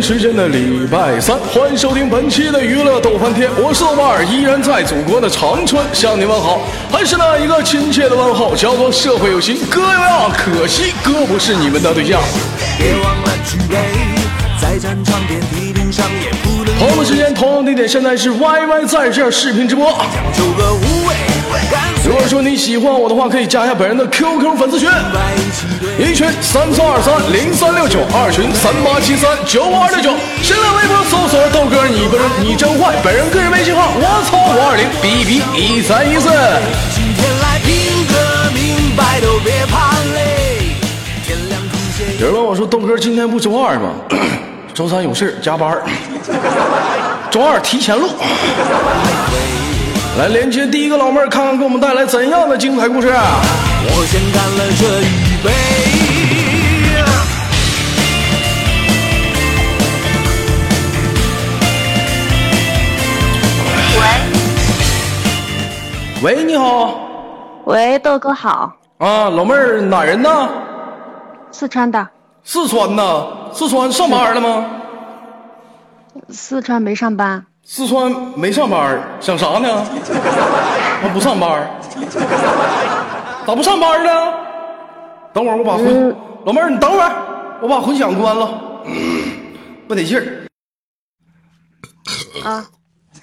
时间的礼拜三，欢迎收听本期的娱乐逗翻天，我是豆瓣儿，依然在祖国的长春向你问好，还是那一个亲切的问候，叫做社会有型哥呀，可惜哥不是你们的对象。别忘了举杯，在战场遍地鳞伤也不同样的时间，同样地点，现在是 YY 在这视频直播。如果说你喜欢我的话，可以加一下本人的 QQ 粉丝群，一。群三三二三零三六九，二群三八七三九五二六九，新浪微博搜索豆哥你不人你真坏，本人个人微信号我操五二零 B B 一三一四。有人问我说豆哥今天不周二吗？周三有事加班儿，周二提前录。来连接第一个老妹儿，看看给我们带来怎样的精彩故事。我先干了这一杯。喂，你好，喂，豆哥好，啊，老妹儿哪人呢？四川的，四川的，四川上班了吗？四川没上班，四川没上班，想啥呢？他，不上班，咋不上班呢？等会儿我把混，老妹儿你等会儿，我把混响关了，不得劲儿。啊，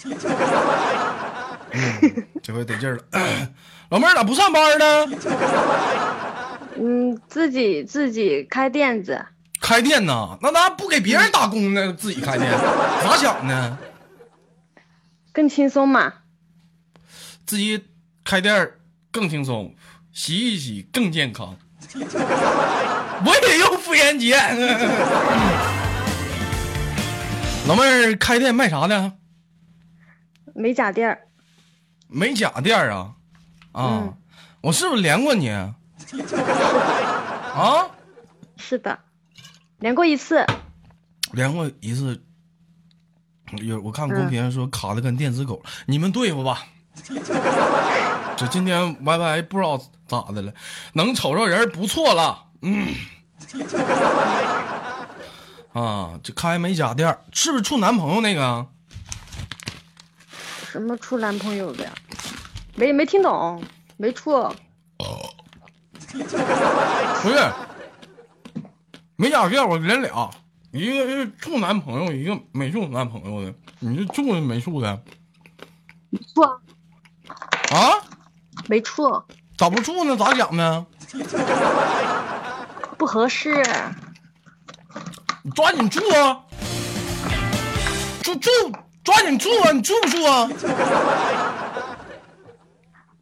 这回得劲儿了。老妹儿咋不上班呢？嗯，自己自己开店子，开店呢？那咋不给别人打工呢？自己开店，咋想呢？更轻松嘛。自己开店更轻松，洗一洗更健康。我也用妇炎洁。老妹儿开店卖啥的？美甲店儿，美甲店儿啊？啊，嗯我是不是连过你？啊？是的，连过一次，连过一次。有我看公屏上说卡的跟电子狗，你们对付吧。这今天 Y Y 不知道咋的了，能瞅着人不错了。嗯。啊，这开美甲店儿是不是处男朋友那个啊？什么处男朋友的呀？没没听懂，没处，不是，美甲店我连俩，一个是处男朋友，一个没处男朋友的。你是处的没处的处啊，啊？没处，咋不处呢？咋讲呢？不合适，你抓紧住啊！住住，抓紧住啊！你住不住啊？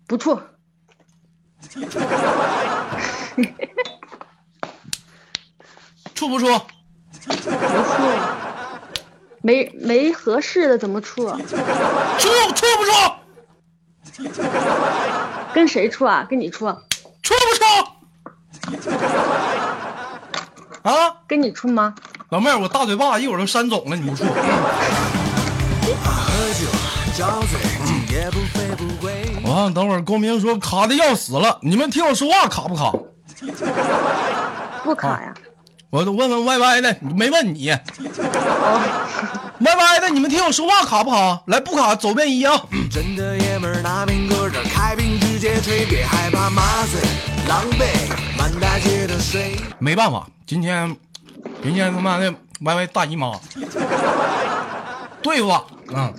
不处，处不处？不处，没没合适的怎么处？处处不处？跟谁处啊？跟你处？处不处？啊，跟你处吗？老妹儿，我大嘴巴一会儿都扇肿了，你不处？喝酒找醉，今夜不醉不归。完、等会儿公屏说卡的要死了，你们听我说话卡不卡？不卡呀？我都问问 Y Y 的，没问你。哦，Y Y 的，你们听我说话卡不卡？来，不卡走遍一啊！真的爷们儿那边搁着开瓶直接吹，别害怕麻醉，狼狈，满大街的睡。没办法，今天，今天他妈的 Y Y 大姨妈，对付啊，嗯。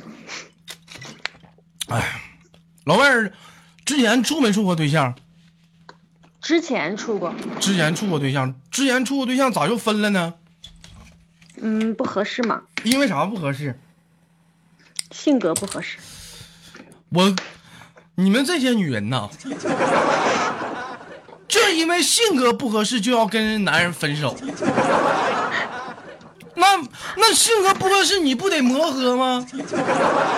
哎，老妹儿，之前处没处过对象？之前处过，之前处过对象，之前处过对象咋就分了呢？嗯，不合适嘛，因为啥不合适？性格不合适。我，你们这些女人呐，就因为性格不合适就要跟男人分手。那那性格不合适，你不得磨合吗？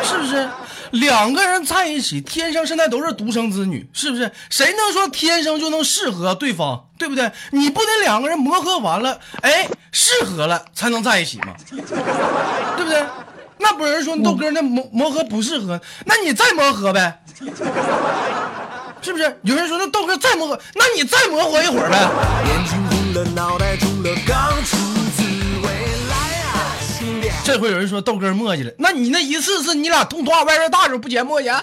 是不是？两个人在一起，天生现在都是独生子女，是不是？谁能说天生就能适合对方，对不对？你不得两个人磨合完了，哎，适合了才能在一起吗？对不对？那不是人说豆哥那磨磨合不适合，那你再磨合呗，是不是？有人说那豆哥再磨合，那你再磨合一会儿呗。眼睛红了，脑袋了，这回有人说豆哥磨叽了，那你那一次是你俩通话外边大时候不捡磨叽，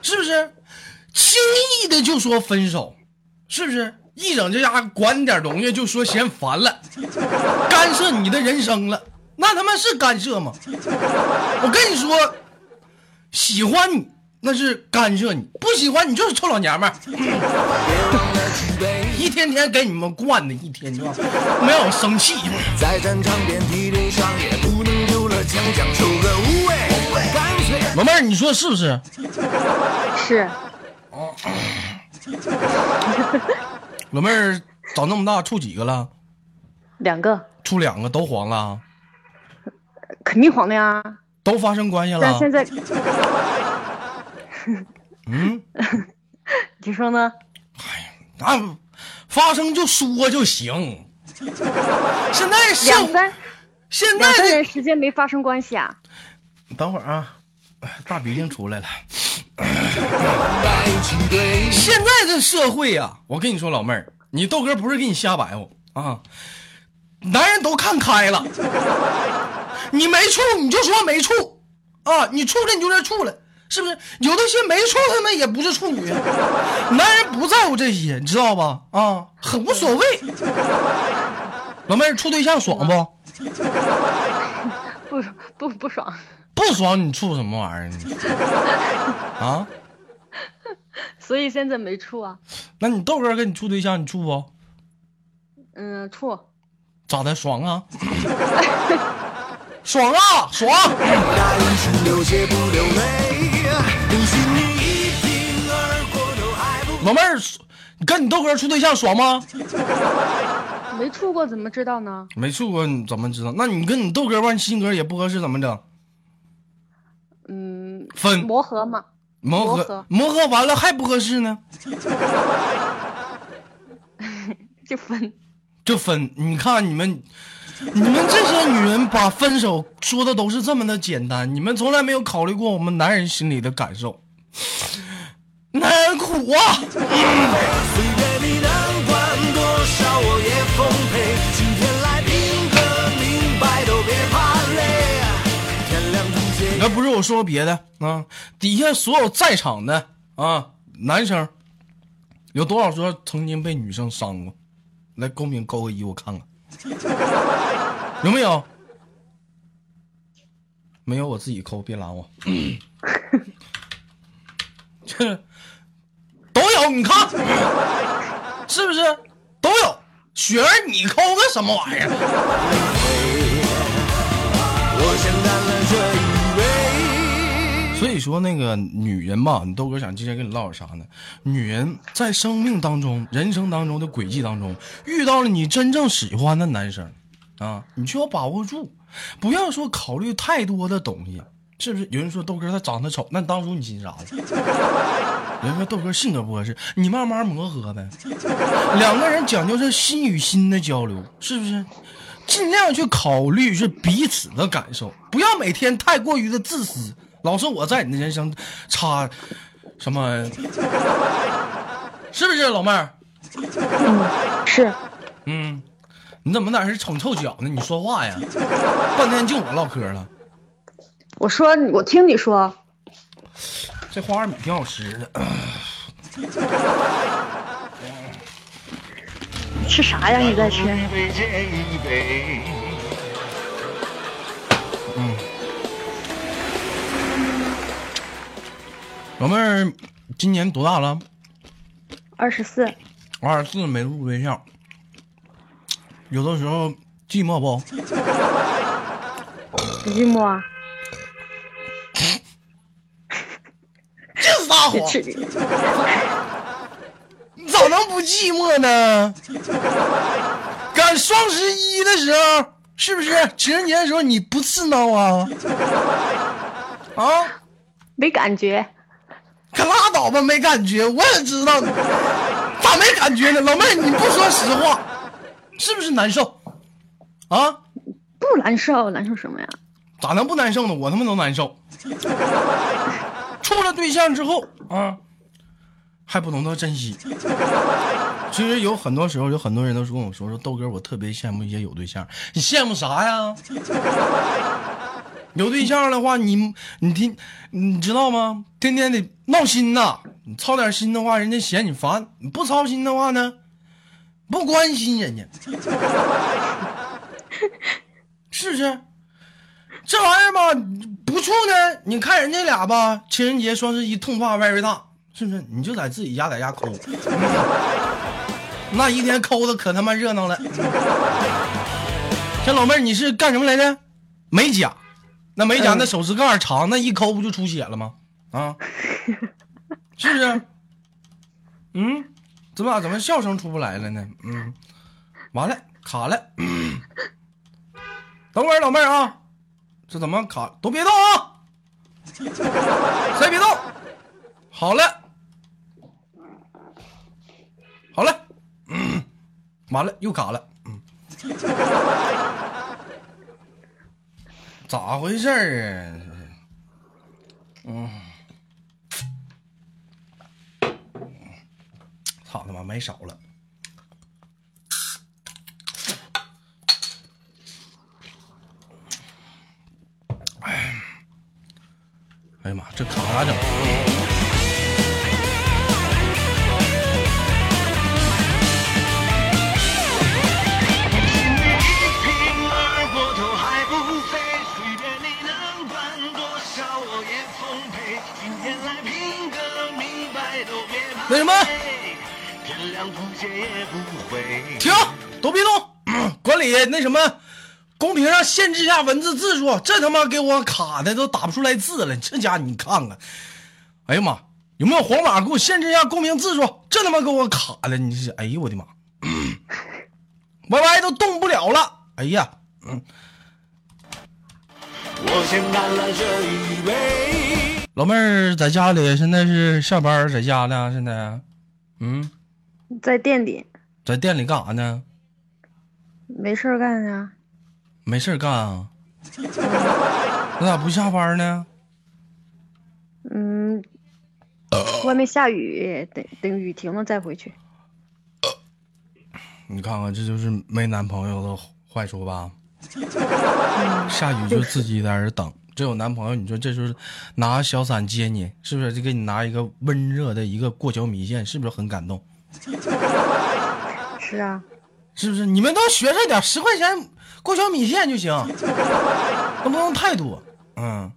是不是？轻易的就说分手，是不是？一整这家伙管你点东西就说嫌烦了，干涉你的人生了，那他妈是干涉吗？我跟你说，喜欢你那是干涉你，不喜欢你就是臭老娘们儿。一天天给你们惯的，一天天没有生气。在战场遍体鳞伤，也不能丢了枪将，求个无畏，干脆老妹儿，你说是不是？是老妹儿长那么大处几个了？两个，处两个都黄了，肯定黄的呀。都发生关系了。但现在嗯，你说呢？哎呀那发生就说就行。现在是两三现两三在人时间没发生关系啊？等会儿啊，哎大鼻涕出来了。现在这社会呀、我跟你说，老妹儿，你豆哥不是给你瞎白活啊，男人都看开了，你没处你就说没处啊，你处了你就这处了，是不是？有的些没处他们也不是处女，男人不在乎这些，你知道吧？啊，很无所谓。老妹儿处对象爽不？不不不爽，不爽你处什么玩意儿呢？啊？所以现在没处啊。那你豆哥跟你处对象，你处不？嗯，处咋的？爽啊？爽啊！爽！老妹儿，你跟你豆哥处对象爽吗？没处过怎么知道呢？没处过，你怎么知道？那你跟你豆哥吧，性格也不合适，怎么整？嗯，分磨合嘛。磨合磨合完了还不合适呢，就分，就分。你看你们，你们这些女人把分手说的都是这么的简单，你们从来没有考虑过我们男人心里的感受，男人我那不是我说别的啊，底下所有在场的啊男生，有多少说曾经被女生伤过？来公屏扣个一，我看看，有没有？没有，我自己扣，别拦我。这都有，你看，是不是都有？雪儿，你抠个什么玩意儿？所以说，那个女人吧，你豆哥想今天跟你唠点啥呢？女人在生命当中、人生当中的轨迹当中，遇到了你真正喜欢的男生，啊，你就要把握住，不要说考虑太多的东西，是不是？有人说豆哥他长得丑，那当初你寻思啥了？有人说豆哥性格不合适，你慢慢磨合呗。两个人讲究是心与心的交流，是不是？尽量去考虑是彼此的感受，不要每天太过于的自私。老是我在你的人生插什么？是不是老妹儿？嗯是嗯，你怎么在这瞅臭脚呢？你说话呀，半天就我唠嗑了。我说，我听你说，这花生米挺好吃的，吃啥呀？你在吃？老妹儿今年多大了？二十四，二十四没处对象，有的时候寂寞不？不 寂寞啊？这撒谎，你咋能不寂寞呢？赶双十一的时候，是不是情人节的时候你不刺挠啊？啊，没感觉？可拉倒吧，没感觉，我也知道，咋没感觉呢？老妹儿，你不说实话，是不是难受？啊，不难受，难受什么呀？咋能不难受呢？我他妈都难受。处了对象之后啊，还不懂得珍惜，其实有很多时候，有很多人都说跟我说说豆哥，我特别羡慕一些有对象。你羡慕啥呀？有对象的话，你你听，你知道吗？天天得闹心呐。你操点心的话，人家嫌你烦；你不操心的话呢，不关心人家，是不是？这玩意儿吧，不处呢。你看人家俩吧，情人节、双十一痛骂 very 大，是不是？你就在自己家在家抠，那一天抠的可他妈热闹了。这老妹儿，你是干什么来着？美甲。那美甲那手指盖长，那一抠不就出血了吗？啊，是不是？嗯，怎么怎么笑声出不来了呢？嗯，完了，卡了。等会儿，老妹儿啊，这怎么卡？都别动啊！谁别动？好了，好了，完了又卡了。嗯。咋回事儿啊？嗯，操他妈没少了！哎，哎呀妈，这卡咋整？那什么？停，都别动！管理那什么，公屏上限制一下文字字数，这他妈给我卡的都打不出来字了。这家你看看，哎呀妈，有没有黄码？给我限制一下公屏字数，这他妈给我卡的，你是？哎呦我的妈！Y Y 都动不了了。哎呀，嗯。老妹儿在家里，现在是下班在家呢？现在，嗯，在店里，在店里干啥呢？没事干呀。没事干啊？那咋不下班呢？嗯，外面下雨，等等雨停了再回去。你看看，这就是没男朋友的坏处吧？下雨就自己在这等。这有男朋友，你说这就是拿小伞接你，是不是？就给你拿一个温热的一个过桥米线，是不是很感动？是啊，是不是？你们都学着点，十块钱过桥米线就行，都不用太多。嗯，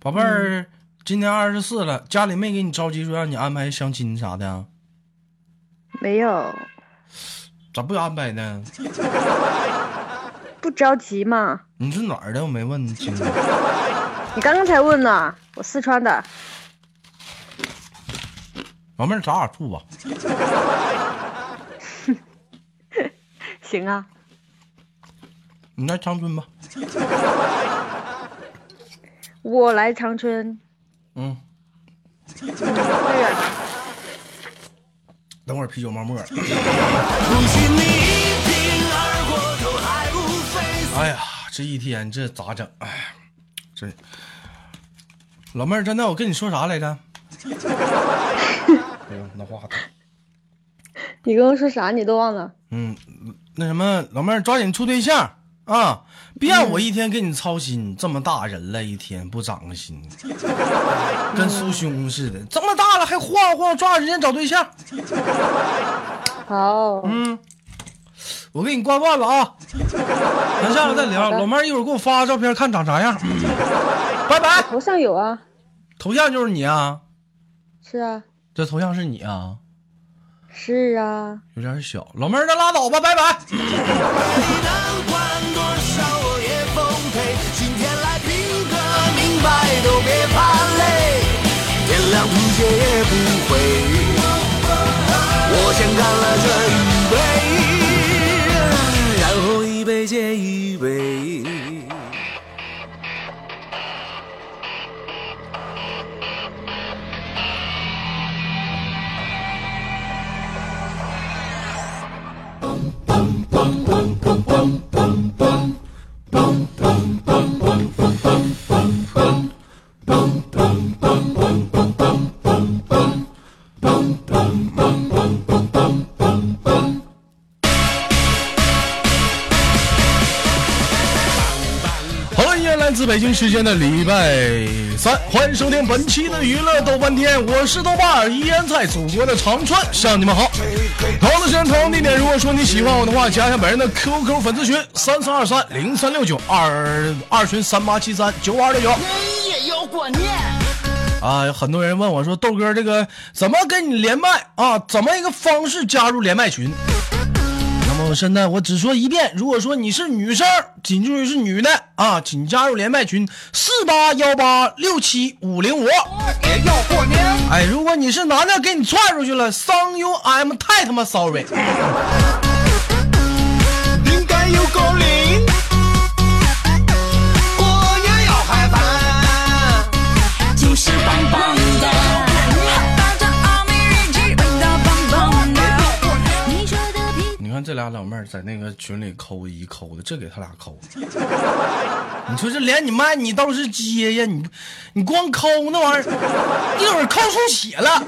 宝贝儿，今年二十四了，家里没给你着急说让你安排相亲啥的？没有。咋不安排呢？不着急嘛？你是哪儿的？我没问清。你刚刚才问呢，我四川的。老妹儿，咱俩处吧。行啊。你来长春吧。我来长春。嗯。等会儿啤酒冒沫。哎呀，这一天这咋整？哎呀，这老妹儿，真的，我跟你说啥来着？哎呦，那话筒。你跟我说啥？你都忘了？嗯，那什么，老妹儿，抓紧处对象啊！别让我一天给你操心。这么大人了，一天不长个心，跟酥兄似的。这么大了还晃晃，抓紧时间找对象。好。嗯。我给你挂断了啊，咱下来再聊。老妹儿，一会儿给我发个照片，看长啥样。拜拜。头像有啊，头像就是你啊。是啊。这头像是你啊。是啊。有点小，老妹儿，那拉倒吧，拜拜。就别怕累天亮吐血也不回我先干了这一杯然后一杯接一杯。间的礼拜三，欢迎收听本期的娱乐豆瓣天，我是豆瓣儿，依然在祖国的长春向你们好。同样的时间，同样地点，如果说你喜欢我的话，加一下本人的 QQ 粉丝群三三二三零三六九二二群三八七三九二六九。你也有观念。啊，有很多人问我说，豆哥这个怎么跟你连麦啊？怎么一个方式加入连麦群？那么现在我只说一遍，如果说你是女生，请注意是女的啊，请加入连麦群四八幺八六七五零五。哎，如果你是男的，给你踹出去了，Son you I'm 太他妈 sorry。这俩老妹儿在那个群里抠一抠的，这给他俩抠的。你说这连你麦你倒是接呀，你你光抠那玩意儿，一会儿抠出血了。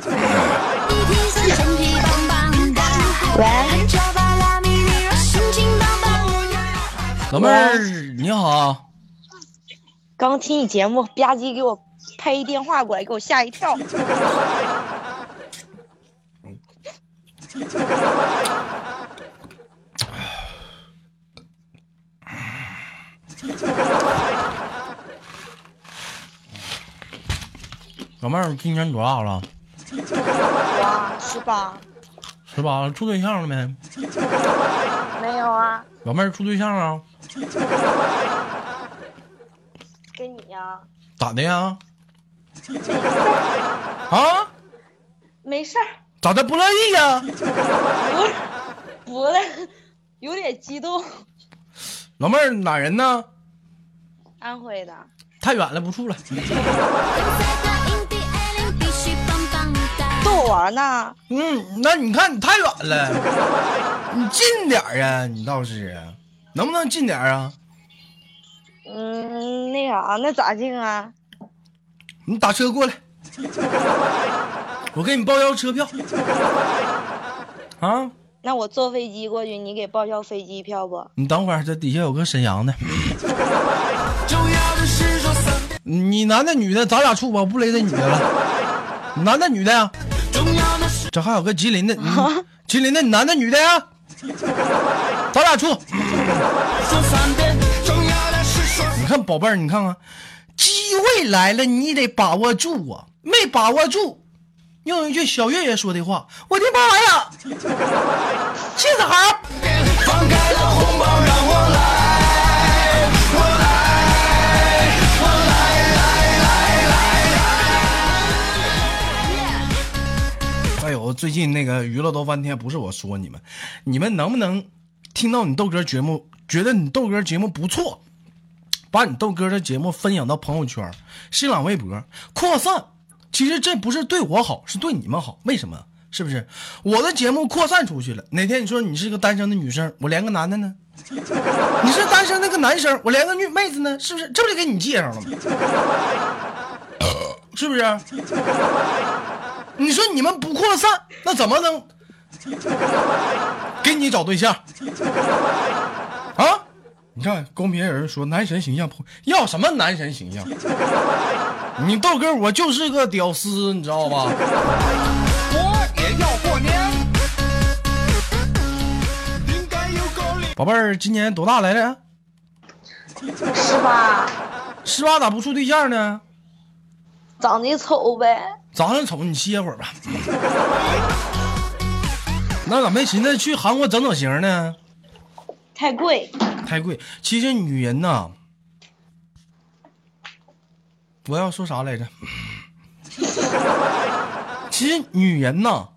老妹儿你好，刚听你节目，吧唧给我拍一电话过来，给我吓一跳。老妹儿今年多大了？十八？十八了，处对象了没？没有啊，老妹儿处对象啊？跟你呀、咋的呀？啊？没事儿，咋的不乐意呀？不是，不是，有点激动。老妹儿哪人呢？安徽的，太远了，不处了。逗我玩呢。嗯，那你看你太远了，你近点儿啊！你倒是，能不能近点儿啊？嗯，那啥，那咋近啊？你打车过来，我给你报销车票。啊，那我坐飞机过去，你给报销飞机票不？你等会儿，这底下有个沈阳的。你男的女的，咱俩处吧，我不勒这女的了。男的女的呀？这还有个吉林的，你吉林的，男的女的呀？咱俩处。你看宝贝儿，你看看，机会来了，你得把握住啊！没把握住，用一句小月月说的话，我的妈呀！气死孩！哎呦，最近那个娱乐都翻天，不是我说你们，你们能不能听到你豆哥节目，觉得你豆哥节目不错，把你豆哥的节目分享到朋友圈、新浪微博扩散？其实这不是对我好，是对你们好。为什么？是不是我的节目扩散出去了？哪天你说你是个单身的女生，我连个男的呢？你是单身那个男生，我连个女妹子呢？是不是？这不就给你介绍了吗？是不是？你说你们不扩散，那怎么能给你找对象啊？你看公屏有人说男神形象破，要什么男神形象？你豆哥我就是个屌丝，你知道吧？我也要过年。宝贝儿，今年多大来着？十八？十八咋不处对象呢？长得丑呗。长得丑，你歇会儿吧。那咋没寻思去韩国整整形呢？太贵。太贵。其实女人呐，我要说啥来着？其实女人呐，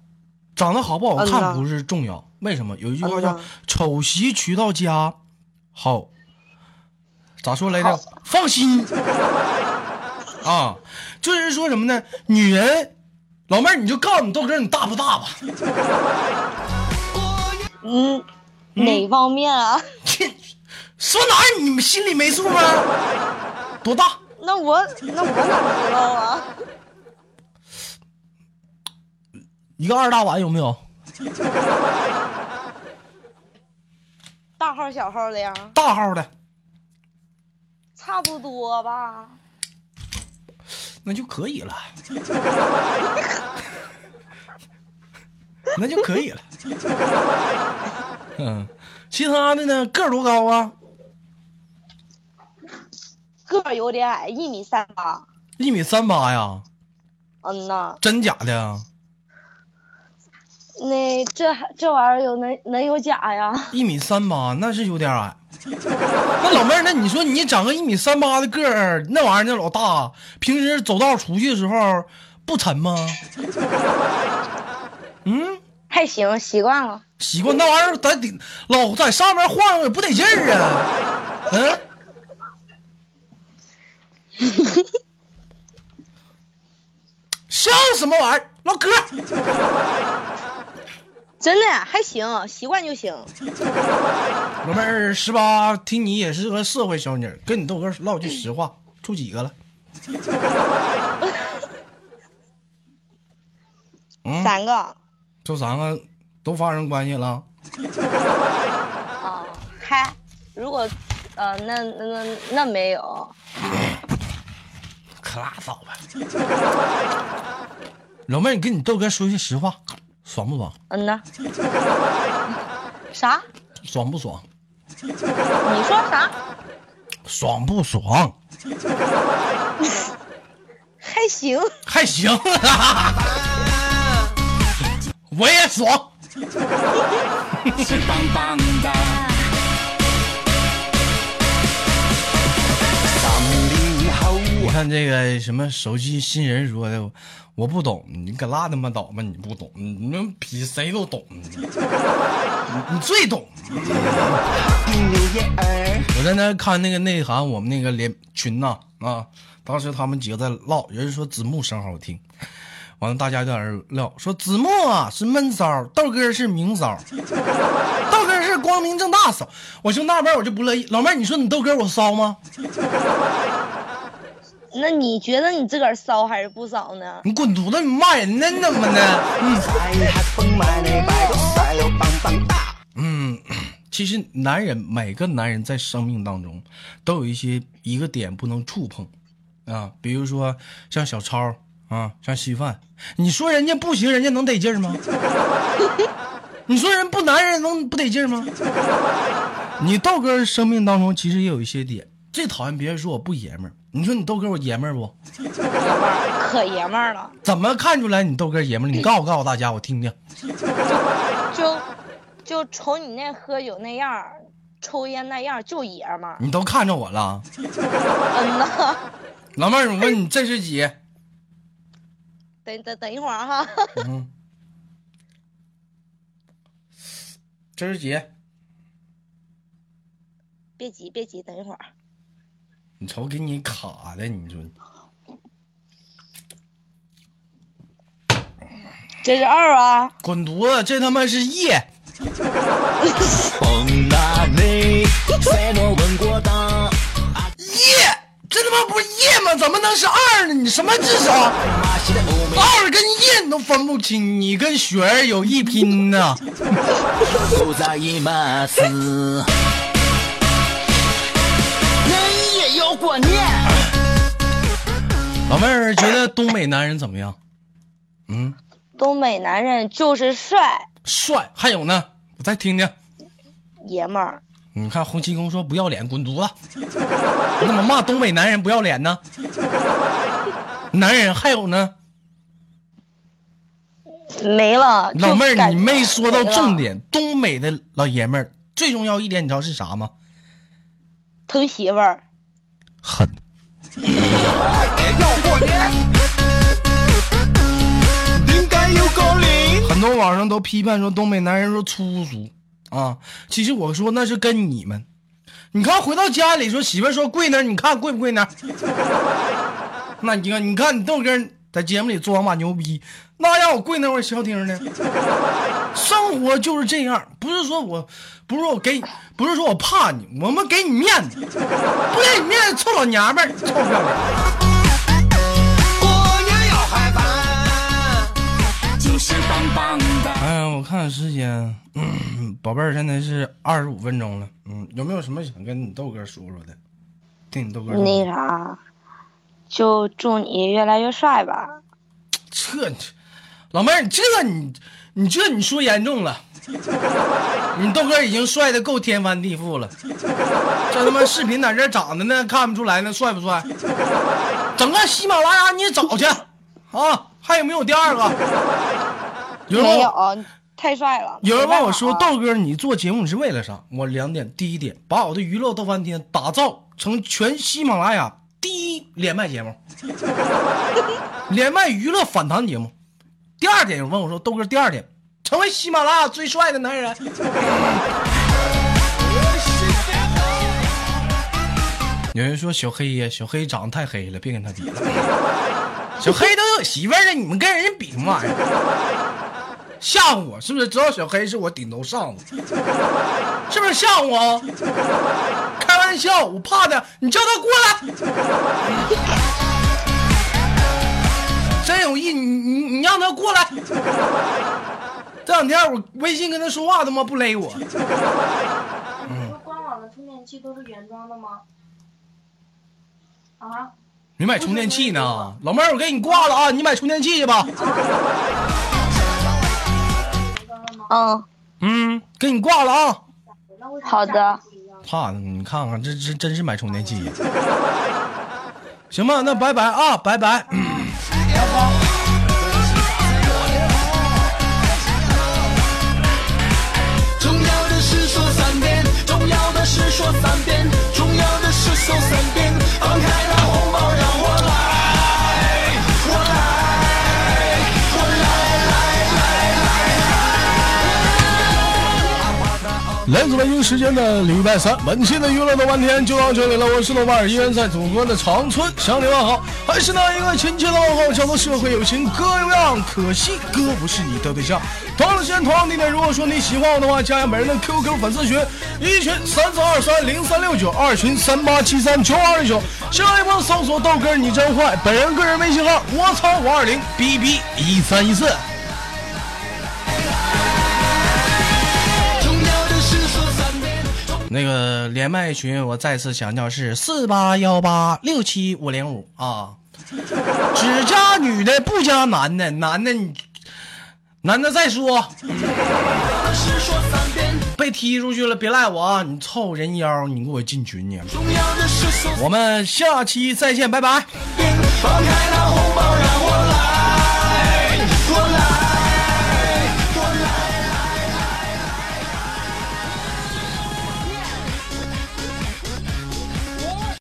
长得好不好看不是重要，为什么？有一句话叫嗯“丑媳娶到家，好”，咋说来着？放心啊，就是说什么呢？女人，老妹儿，你就告诉你豆哥，你大不大吧？嗯，哪方面啊？切，说哪儿你们心里没数吗？多大？那我那我哪知道啊？一个二大碗有没有？大号小号的呀？大号的，差不多吧。那就可以了，那就可以了。嗯，其他的呢？个儿多高啊？个儿有点矮，一米三八。一米三八呀？嗯呐，真假的呀？那这这玩意儿有能能有假呀？一米三八，那是有点矮。那老妹儿，那你说你长个一米三八的个儿，那玩意儿那老大，平时走道出去的时候不沉吗？嗯，还行，习惯了。习惯那玩意儿在顶老在上面晃悠不得劲儿啊。嗯，笑什么玩意儿？唠嗑。真的还行，习惯就行。老妹儿十八，听你也是个社会小妮儿，跟你豆哥唠句实话，处几个了？嗯，三个这三个都发生关系了？啊，嗨如果呃那那那那没有，可拉倒吧。老妹儿，你跟你豆哥说句实话，爽不爽？嗯呐。啥？爽不爽？你说啥？爽不爽？还行。还行，我也爽。看这个什么手机新人说的，我不懂，你可拉他妈倒吧，你不懂，你们比谁都懂，你最懂。我在那看那个内涵，我们那个连群呐啊，当时他们几个在唠，人说子木声好听，完了大家就在那撂，说子木啊是闷骚，豆哥是明骚，豆哥是光明正大骚，我就纳闷，我就不乐意。老妹，你说你豆哥我骚吗？那你觉得你自个儿骚还是不骚呢？你滚犊子！你骂人呢？你怎么的？嗯，其实男人每个男人在生命当中都有一些一个点不能触碰啊，比如说像小超啊，像稀饭，你说人家不行，人家能得劲吗？你说人不男人能不得劲吗？你豆哥生命当中其实也有一些点，最讨厌别人说我不爷们儿。你说你豆哥我爷们儿不？可爷们儿了，怎么看出来你豆哥爷们儿？你告诉告诉大家，我听听。就就瞅你那喝酒那样儿，抽烟那样儿就爷们儿。你都看着我了，嗯呐，老妹儿，我问你这是几？等等等一会儿哈，嗯，这是几？别急别急，等一会儿。你瞅给你卡的，你说这是二啊，滚犊子！这他妈是夜，夜，这他妈不是夜吗？怎么能是二呢？你什么智商？二跟夜你都分不清，你跟雪儿有一拼呐！也有观念。老妹儿觉得东北男人怎么样？嗯，东北男人就是帅，帅。还有呢，我再听听。爷们儿。你看洪七公说不要脸，滚犊子！你怎么骂东北男人不要脸呢？男人还有呢？没了，老妹儿，你没说到重点。东北的老爷们儿最重要一点，你知道是啥吗？疼媳妇儿，狠。很多网上都批判说东北男人说粗俗啊，其实我说那是跟你们。你看回到家里说媳妇说跪那，你看跪不跪那？那你看，你看你豆哥在节目里装把牛逼，那让我跪那块儿消停呢？生活就是这样，不是说我，不是说我给，不是说我怕你，我们给你面子，不给你面子，臭老娘们儿，臭不要脸。就是棒棒的。哎呀，我看看时间，嗯，宝贝儿，现在是二十五分钟了，嗯，有没有什么想跟你豆哥说说的？听你豆哥说那啥，就祝你越来越帅吧。这老妹儿，你这你你这你说严重了，你豆哥已经帅的够天翻地覆了，这他妈视频在这长的呢，看不出来呢，帅不帅？整个喜马拉雅你也找去啊，还有没有第二个？有没有，太帅了。有人问我说：“没办法啊豆哥，你做节目是为了啥？”我两点，第一点，把我的娱乐逗翻天打造成全喜马拉雅第一连麦节目，连麦娱乐反弹节目。第二点，问我说：“豆哥，第二点，成为喜马拉雅最帅的男人。”有人说小黑呀，小黑长得太黑了，别跟他比了。小黑都有媳妇了，你们跟人家比什么玩意儿？吓唬我是不是？知道小黑是我顶头上司，是不是吓唬我啊？开玩笑，我怕的，你叫他过来。真有意，你你你让他过来。这两天我微信跟他说话，他妈不勒我。官网的充电器都是原装的吗？啊？你买充电器呢？老妹儿，我给你挂了啊！你买充电器去吧。嗯，嗯，给你挂了啊。好的。怕？你看看，这这真是买充电器。行吧，那拜拜啊，拜拜。重要的是说三遍，重要的是说三遍，重要的是说三遍。放开那来，自北京时间的礼拜三，本期的娱乐豆瓣天就到这里了。我是豆瓣儿，依然在祖国的长春向你问好，还是那一个亲切的问候，叫做社会有情哥有样，可惜哥不是你的对象。同样的时间，同样地点，如果说你喜欢我的话，加下本人的 QQ 粉丝群，一群三四二三零三六九，二群三八七三九二九，新浪微博搜索豆哥你真坏，本人个人微信号我操五二零 bb 一三一四。那个连麦群，我再次强调是四八幺八六七五零五啊，只加女的不加男的，男的你男的再说，被踢出去了别赖我啊！你凑人妖，你给我进群去。我们下期再见，拜拜。放开那